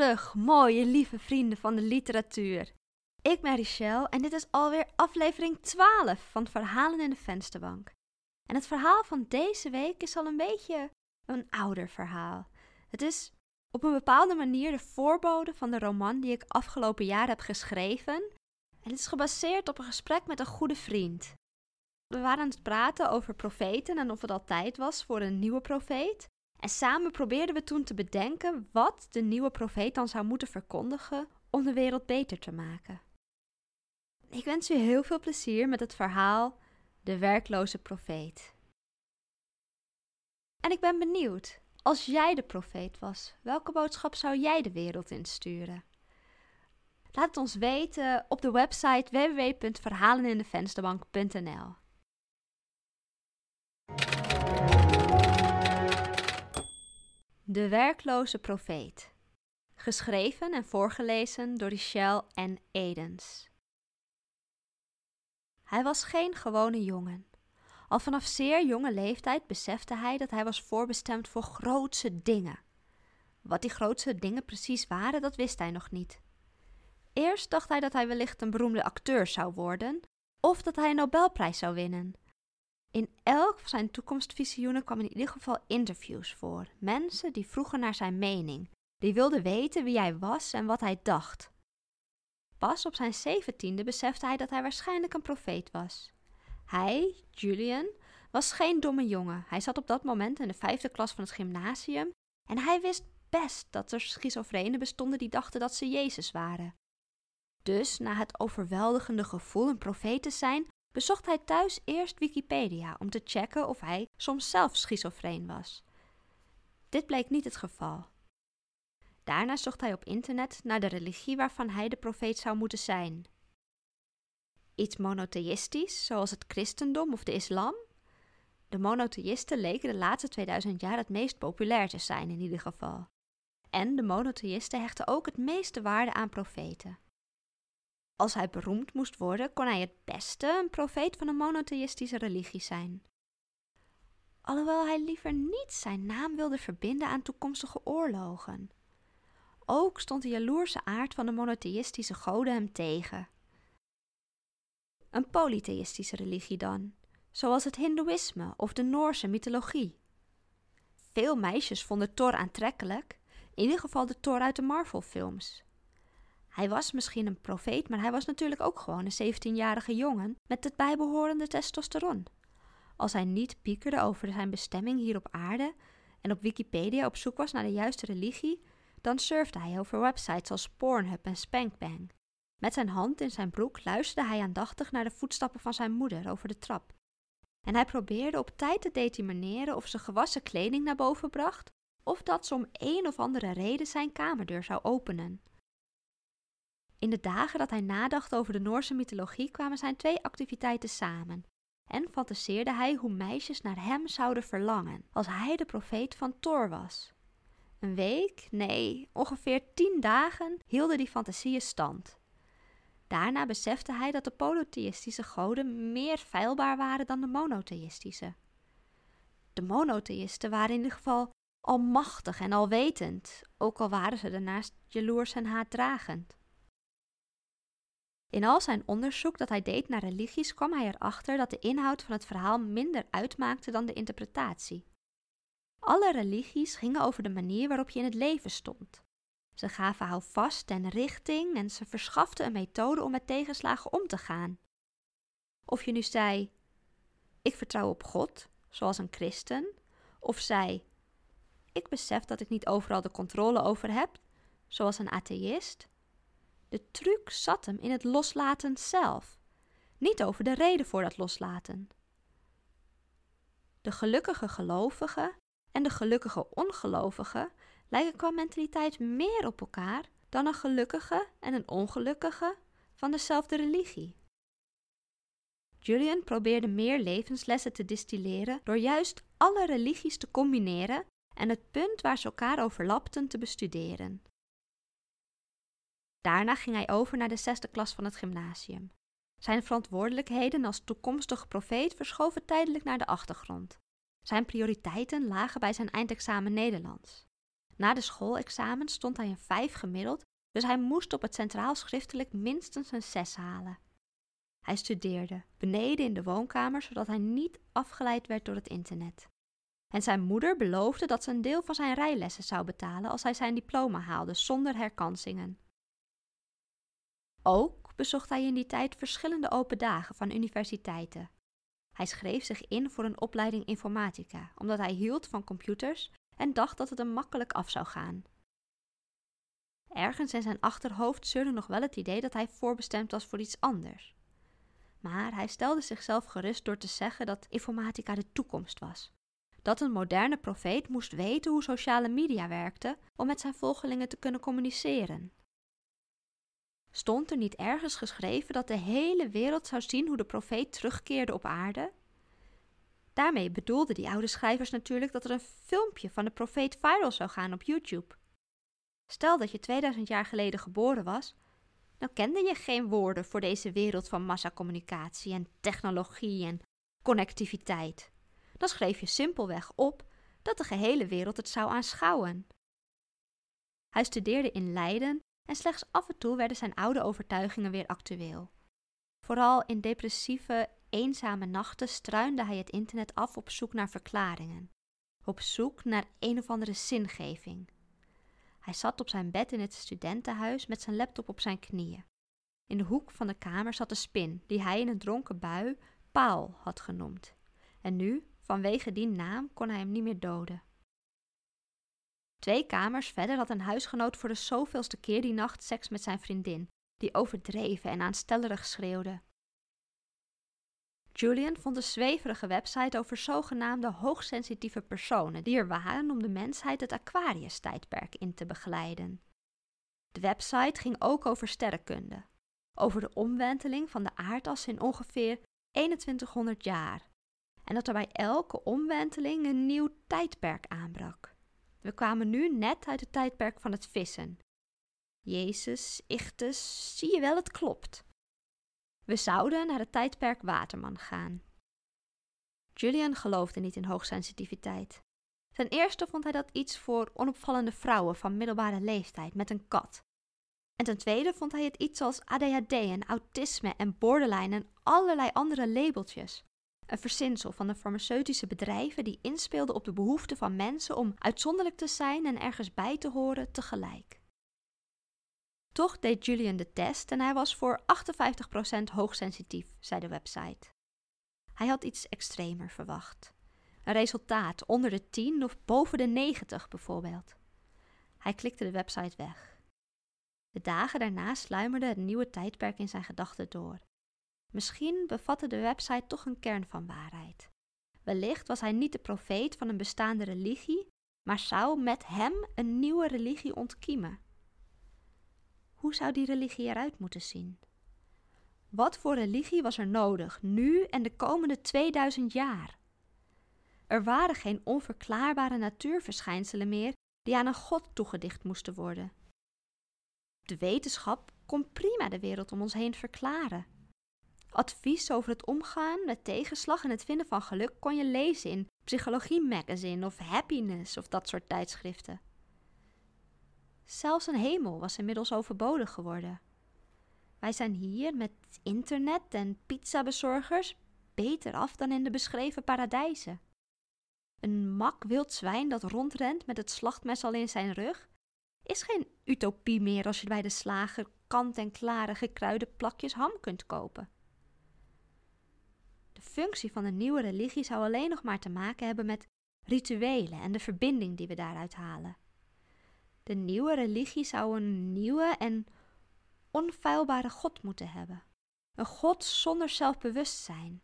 terug, mooie lieve vrienden van de literatuur. Ik ben Richelle en dit is alweer aflevering 12 van Verhalen in de Vensterbank. En het verhaal van deze week is al een beetje een ouder verhaal. Het is op een bepaalde manier de voorbode van de roman die ik afgelopen jaar heb geschreven. En het is gebaseerd op een gesprek met een goede vriend. We waren aan het praten over profeten en of het al tijd was voor een nieuwe profeet. En samen probeerden we toen te bedenken wat de nieuwe profeet dan zou moeten verkondigen om de wereld beter te maken. Ik wens u heel veel plezier met het verhaal De werkloze profeet. En ik ben benieuwd, als jij de profeet was, welke boodschap zou jij de wereld insturen? Laat het ons weten op de website www.verhalenindevensterbank.nl. De werkloze profeet. Geschreven en voorgelezen door Richelle en Edens. Hij was geen gewone jongen. Al vanaf zeer jonge leeftijd besefte hij dat hij was voorbestemd voor grootse dingen. Wat die grootse dingen precies waren, dat wist hij nog niet. Eerst dacht hij dat hij wellicht een beroemde acteur zou worden, of dat hij een Nobelprijs zou winnen. In elk van zijn toekomstvisioenen kwamen in ieder geval interviews voor. Mensen die vroegen naar zijn mening. Die wilden weten wie hij was en wat hij dacht. Pas op zijn zeventiende besefte hij dat hij waarschijnlijk een profeet was. Hij, Julian, was geen domme jongen. Hij zat op dat moment in de vijfde klas van het gymnasium en hij wist best dat er schizofrenen bestonden die dachten dat ze Jezus waren. Dus, na het overweldigende gevoel een profeet te zijn, bezocht hij thuis eerst Wikipedia om te checken of hij soms zelf schizofreen was. Dit bleek niet het geval. Daarna zocht hij op internet naar de religie waarvan hij de profeet zou moeten zijn. Iets monotheïstisch, zoals het christendom of de islam? De monotheïsten leken de laatste 2000 jaar het meest populair te zijn in ieder geval. En de monotheïsten hechten ook het meeste waarde aan profeten. Als hij beroemd moest worden, kon hij het beste een profeet van een monotheïstische religie zijn. Alhoewel hij liever niet zijn naam wilde verbinden aan toekomstige oorlogen. Ook stond de jaloerse aard van de monotheïstische goden hem tegen. Een polytheïstische religie dan, zoals het Hindoeïsme of de Noorse mythologie. Veel meisjes vonden Thor aantrekkelijk, in ieder geval de Thor uit de Marvel-films. Hij was misschien een profeet, maar hij was natuurlijk ook gewoon een 17-jarige jongen met het bijbehorende testosteron. Als hij niet piekerde over zijn bestemming hier op aarde en op Wikipedia op zoek was naar de juiste religie, dan surfde hij over websites als Pornhub en Spankbang. Met zijn hand in zijn broek luisterde hij aandachtig naar de voetstappen van zijn moeder over de trap. En hij probeerde op tijd te determineren of ze gewassen kleding naar boven bracht, of dat ze om een of andere reden zijn kamerdeur zou openen. In de dagen dat hij nadacht over de Noorse mythologie kwamen zijn twee activiteiten samen. En fantaseerde hij hoe meisjes naar hem zouden verlangen als hij de profeet van Thor was. Een week, nee, ongeveer tien dagen hielden die fantasieën stand. Daarna besefte hij dat de polytheïstische goden meer feilbaar waren dan de monotheïstische. De monotheïsten waren in ieder geval almachtig en alwetend, ook al waren ze daarnaast jaloers en haatdragend. In al zijn onderzoek dat hij deed naar religies kwam hij erachter dat de inhoud van het verhaal minder uitmaakte dan de interpretatie. Alle religies gingen over de manier waarop je in het leven stond. Ze gaven houvast en richting en ze verschaften een methode om met tegenslagen om te gaan. Of je nu zei: Ik vertrouw op God, zoals een christen, of zei: Ik besef dat ik niet overal de controle over heb, zoals een atheïst. De truc zat hem in het loslaten zelf, niet over de reden voor dat loslaten. De gelukkige gelovige en de gelukkige ongelovige lijken qua mentaliteit meer op elkaar dan een gelukkige en een ongelukkige van dezelfde religie. Julian probeerde meer levenslessen te distilleren door juist alle religies te combineren en het punt waar ze elkaar overlapten te bestuderen. Daarna ging hij over naar de zesde klas van het gymnasium. Zijn verantwoordelijkheden als toekomstige profeet verschoven tijdelijk naar de achtergrond. Zijn prioriteiten lagen bij zijn eindexamen Nederlands. Na de schoolexamen stond hij een 5 gemiddeld, dus hij moest op het centraal schriftelijk minstens een 6 halen. Hij studeerde beneden in de woonkamer, zodat hij niet afgeleid werd door het internet. En zijn moeder beloofde dat ze een deel van zijn rijlessen zou betalen als hij zijn diploma haalde zonder herkansingen. Ook bezocht hij in die tijd verschillende open dagen van universiteiten. Hij schreef zich in voor een opleiding informatica, omdat hij hield van computers en dacht dat het hem makkelijk af zou gaan. Ergens in zijn achterhoofd zeurde nog wel het idee dat hij voorbestemd was voor iets anders. Maar hij stelde zichzelf gerust door te zeggen dat informatica de toekomst was. Dat een moderne profeet moest weten hoe sociale media werkten om met zijn volgelingen te kunnen communiceren. Stond er niet ergens geschreven dat de hele wereld zou zien hoe de profeet terugkeerde op aarde? Daarmee bedoelden die oude schrijvers natuurlijk dat er een filmpje van de profeet viral zou gaan op YouTube. Stel dat je 2000 jaar geleden geboren was, dan kende je geen woorden voor deze wereld van massacommunicatie en technologie en connectiviteit. Dan schreef je simpelweg op dat de gehele wereld het zou aanschouwen. Hij studeerde in Leiden en slechts af en toe werden zijn oude overtuigingen weer actueel. Vooral in depressieve, eenzame nachten struinde hij het internet af op zoek naar verklaringen, op zoek naar een of andere zingeving. Hij zat op zijn bed in het studentenhuis met zijn laptop op zijn knieën. In de hoek van de kamer zat een spin, die hij in een dronken bui Paal had genoemd. En nu, vanwege die naam, kon hij hem niet meer doden. Twee kamers verder had een huisgenoot voor de zoveelste keer die nacht seks met zijn vriendin, die overdreven en aanstellerig schreeuwde. Julian vond een zweverige website over zogenaamde hoogsensitieve personen die er waren om de mensheid het Aquarius-tijdperk in te begeleiden. De website ging ook over sterrenkunde, over de omwenteling van de aardas in ongeveer 2100 jaar en dat er bij elke omwenteling een nieuw tijdperk aanbrak. We kwamen nu net uit het tijdperk van het vissen. Jezus, Ichtus, zie je wel, het klopt. We zouden naar het tijdperk Waterman gaan. Julian geloofde niet in hoogsensitiviteit. Ten eerste vond hij dat iets voor onopvallende vrouwen van middelbare leeftijd met een kat. En ten tweede vond hij het iets als ADHD en autisme en borderline en allerlei andere labeltjes. Een verzinsel van de farmaceutische bedrijven die inspeelden op de behoefte van mensen om uitzonderlijk te zijn en ergens bij te horen tegelijk. Toch deed Julian de test en hij was voor 58% hoogsensitief, zei de website. Hij had iets extremer verwacht. Een resultaat onder de 10 of boven de 90 bijvoorbeeld. Hij klikte de website weg. De dagen daarna sluimerde het nieuwe tijdperk in zijn gedachten door. Misschien bevatte de website toch een kern van waarheid. Wellicht was hij niet de profeet van een bestaande religie, maar zou met hem een nieuwe religie ontkiemen. Hoe zou die religie eruit moeten zien? Wat voor religie was er nodig, nu en de komende 2000 jaar? Er waren geen onverklaarbare natuurverschijnselen meer die aan een god toegedicht moesten worden. De wetenschap kon prima de wereld om ons heen verklaren. Advies over het omgaan met tegenslag en het vinden van geluk kon je lezen in Psychologie Magazine of Happiness of dat soort tijdschriften. Zelfs een hemel was inmiddels overbodig geworden. Wij zijn hier met internet en pizzabezorgers beter af dan in de beschreven paradijzen. Een mak wild zwijn dat rondrent met het slachtmes al in zijn rug is geen utopie meer als je bij de slager kant-en-klare gekruide plakjes ham kunt kopen. De functie van de nieuwe religie zou alleen nog maar te maken hebben met rituelen en de verbinding die we daaruit halen. De nieuwe religie zou een nieuwe en onfeilbare God moeten hebben. Een God zonder zelfbewustzijn.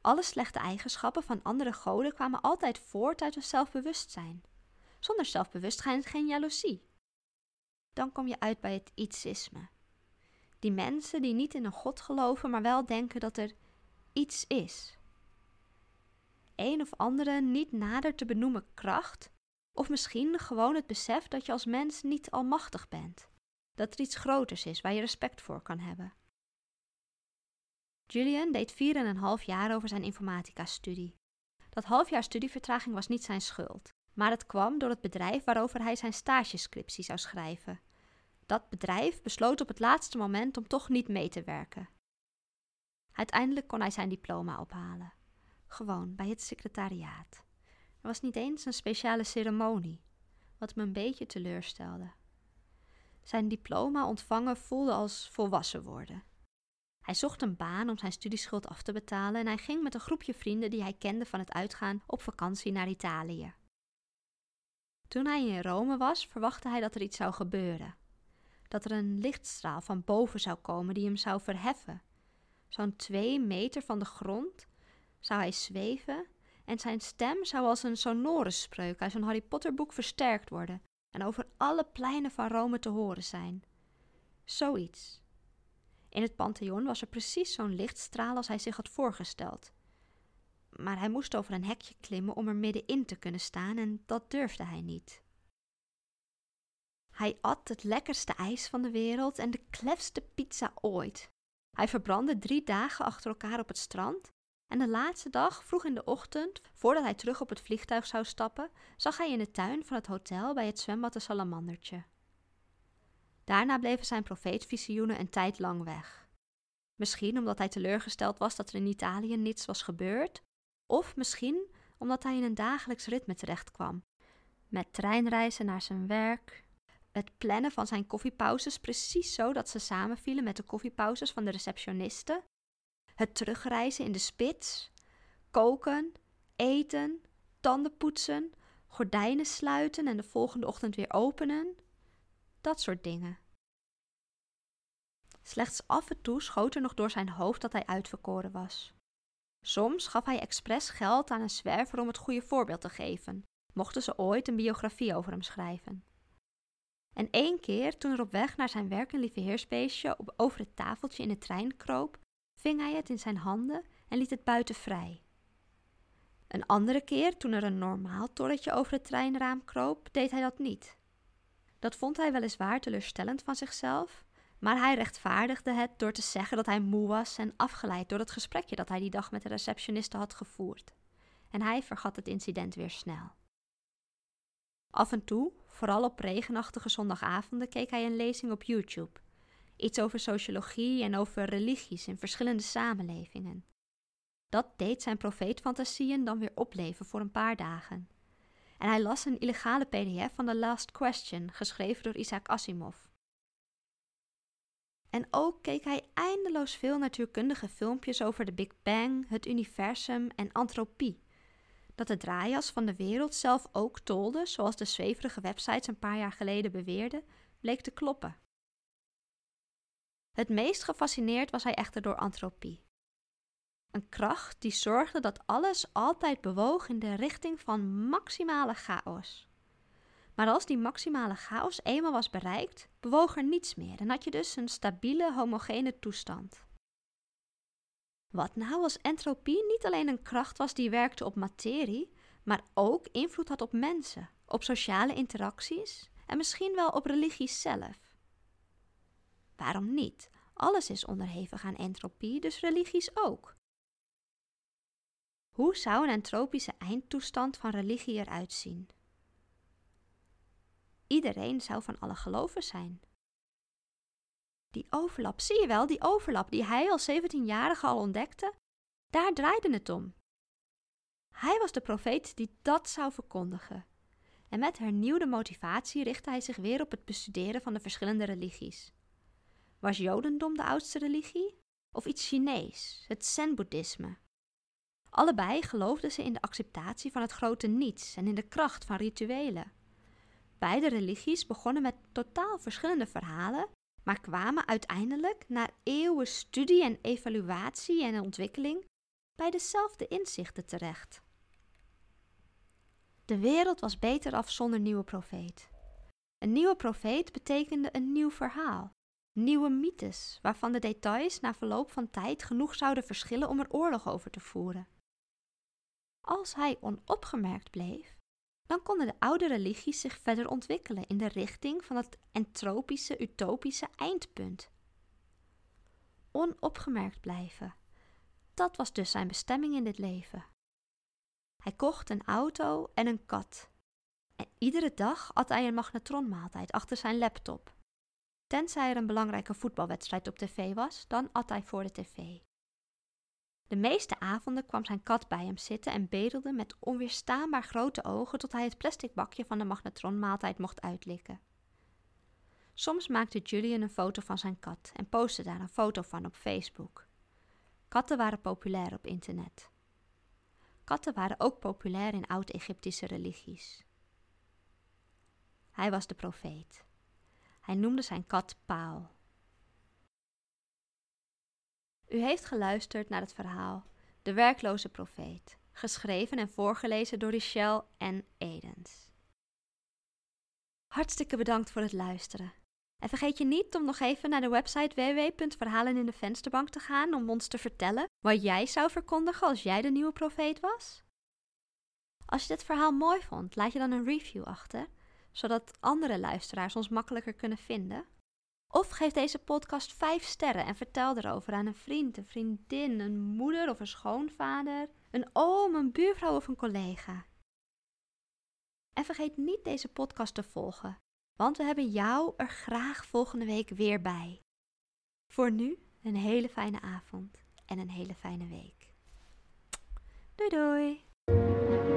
Alle slechte eigenschappen van andere goden kwamen altijd voort uit een zelfbewustzijn. Zonder zelfbewustzijn geen jaloezie. Dan kom je uit bij het ietsisme. Die mensen die niet in een God geloven, maar wel denken dat er iets is. Een of andere niet nader te benoemen kracht of misschien gewoon het besef dat je als mens niet almachtig bent. Dat er iets groters is waar je respect voor kan hebben. Julian deed 4,5 jaar over zijn informatica-studie. Dat halfjaar studievertraging was niet zijn schuld. Maar het kwam door het bedrijf waarover hij zijn stagescriptie zou schrijven. Dat bedrijf besloot op het laatste moment om toch niet mee te werken. Uiteindelijk kon hij zijn diploma ophalen. Gewoon bij het secretariaat. Er was niet eens een speciale ceremonie, wat me een beetje teleurstelde. Zijn diploma ontvangen voelde als volwassen worden. Hij zocht een baan om zijn studieschuld af te betalen en hij ging met een groepje vrienden die hij kende van het uitgaan op vakantie naar Italië. Toen hij in Rome was, verwachtte hij dat er iets zou gebeuren. Dat er een lichtstraal van boven zou komen die hem zou verheffen. Zo'n twee meter van de grond zou hij zweven en zijn stem zou als een sonore spreuk uit zo'n Harry Potter boek versterkt worden en over alle pleinen van Rome te horen zijn. Zoiets. In het Pantheon was er precies zo'n lichtstraal als hij zich had voorgesteld. Maar hij moest over een hekje klimmen om er middenin te kunnen staan en dat durfde hij niet. Hij at het lekkerste ijs van de wereld en de klefste pizza ooit. Hij verbrandde drie dagen achter elkaar op het strand en de laatste dag, vroeg in de ochtend, voordat hij terug op het vliegtuig zou stappen, zag hij in de tuin van het hotel bij het zwembad een salamandertje. Daarna bleven zijn profeetvisioenen een tijd lang weg. Misschien omdat hij teleurgesteld was dat er in Italië niets was gebeurd, of misschien omdat hij in een dagelijks ritme terechtkwam, met treinreizen naar zijn werk, het plannen van zijn koffiepauzes precies zo dat ze samenvielen met de koffiepauzes van de receptionisten, het terugreizen in de spits, koken, eten, tanden poetsen, gordijnen sluiten en de volgende ochtend weer openen, dat soort dingen. Slechts af en toe schoot er nog door zijn hoofd dat hij uitverkoren was. Soms gaf hij expres geld aan een zwerver om het goede voorbeeld te geven, mochten ze ooit een biografie over hem schrijven. En één keer, toen er op weg naar zijn werk een lieveheersbeestje op over het tafeltje in de trein kroop, ving hij het in zijn handen en liet het buiten vrij. Een andere keer, toen er een normaal torretje over het treinraam kroop, deed hij dat niet. Dat vond hij weliswaar teleurstellend van zichzelf, maar hij rechtvaardigde het door te zeggen dat hij moe was en afgeleid door het gesprekje dat hij die dag met de receptioniste had gevoerd. En hij vergat het incident weer snel. Af en toe, vooral op regenachtige zondagavonden, keek hij een lezing op YouTube. Iets over sociologie en over religies in verschillende samenlevingen. Dat deed zijn profeetfantasieën dan weer opleven voor een paar dagen. En hij las een illegale PDF van The Last Question, geschreven door Isaac Asimov. En ook keek hij eindeloos veel natuurkundige filmpjes over de Big Bang, het universum en antropie. Dat de draaias van de wereld zelf ook tolde, zoals de zweverige websites een paar jaar geleden beweerden, bleek te kloppen. Het meest gefascineerd was hij echter door antropie. Een kracht die zorgde dat alles altijd bewoog in de richting van maximale chaos. Maar als die maximale chaos eenmaal was bereikt, bewoog er niets meer en had je dus een stabiele, homogene toestand. Wat nou als entropie niet alleen een kracht was die werkte op materie, maar ook invloed had op mensen, op sociale interacties en misschien wel op religie zelf? Waarom niet? Alles is onderhevig aan entropie, dus religies ook. Hoe zou een entropische eindtoestand van religie eruit zien? Iedereen zou van alle geloven zijn. Die overlap, zie je wel, die overlap die hij als 17-jarige al ontdekte, daar draaide het om. Hij was de profeet die dat zou verkondigen. En met hernieuwde motivatie richtte hij zich weer op het bestuderen van de verschillende religies. Was Jodendom de oudste religie? Of iets Chinees, het Zen-boeddhisme? Allebei geloofden ze in de acceptatie van het grote niets en in de kracht van rituelen. Beide religies begonnen met totaal verschillende verhalen, maar kwamen uiteindelijk na eeuwen studie en evaluatie en ontwikkeling bij dezelfde inzichten terecht. De wereld was beter af zonder nieuwe profeet. Een nieuwe profeet betekende een nieuw verhaal, nieuwe mythes, waarvan de details na verloop van tijd genoeg zouden verschillen om er oorlog over te voeren. Als hij onopgemerkt bleef, dan konden de oude religies zich verder ontwikkelen in de richting van het entropische, utopische eindpunt. Onopgemerkt blijven. Dat was dus zijn bestemming in dit leven. Hij kocht een auto en een kat. Iedere dag at hij een magnetronmaaltijd achter zijn laptop. Tenzij er een belangrijke voetbalwedstrijd op tv was, dan at hij voor de tv. De meeste avonden kwam zijn kat bij hem zitten en bedelde met onweerstaanbaar grote ogen tot hij het plastic bakje van de magnetronmaaltijd mocht uitlikken. Soms maakte Julian een foto van zijn kat en postte daar een foto van op Facebook. Katten waren populair op internet. Katten waren ook populair in oud-Egyptische religies. Hij was de profeet. Hij noemde zijn kat Paal. U heeft geluisterd naar het verhaal De werkloze profeet, geschreven en voorgelezen door Richelle en Edens. Hartstikke bedankt voor het luisteren. En vergeet je niet om nog even naar de website www.verhalenindevensterbank te gaan om ons te vertellen wat jij zou verkondigen als jij de nieuwe profeet was. Als je dit verhaal mooi vond, laat je dan een review achter, zodat andere luisteraars ons makkelijker kunnen vinden. Of geef deze podcast 5 sterren en vertel erover aan een vriend, een vriendin, een moeder of een schoonvader, een oom, een buurvrouw of een collega. En vergeet niet deze podcast te volgen, want we hebben jou er graag volgende week weer bij. Voor nu een hele fijne avond en een hele fijne week. Doei doei!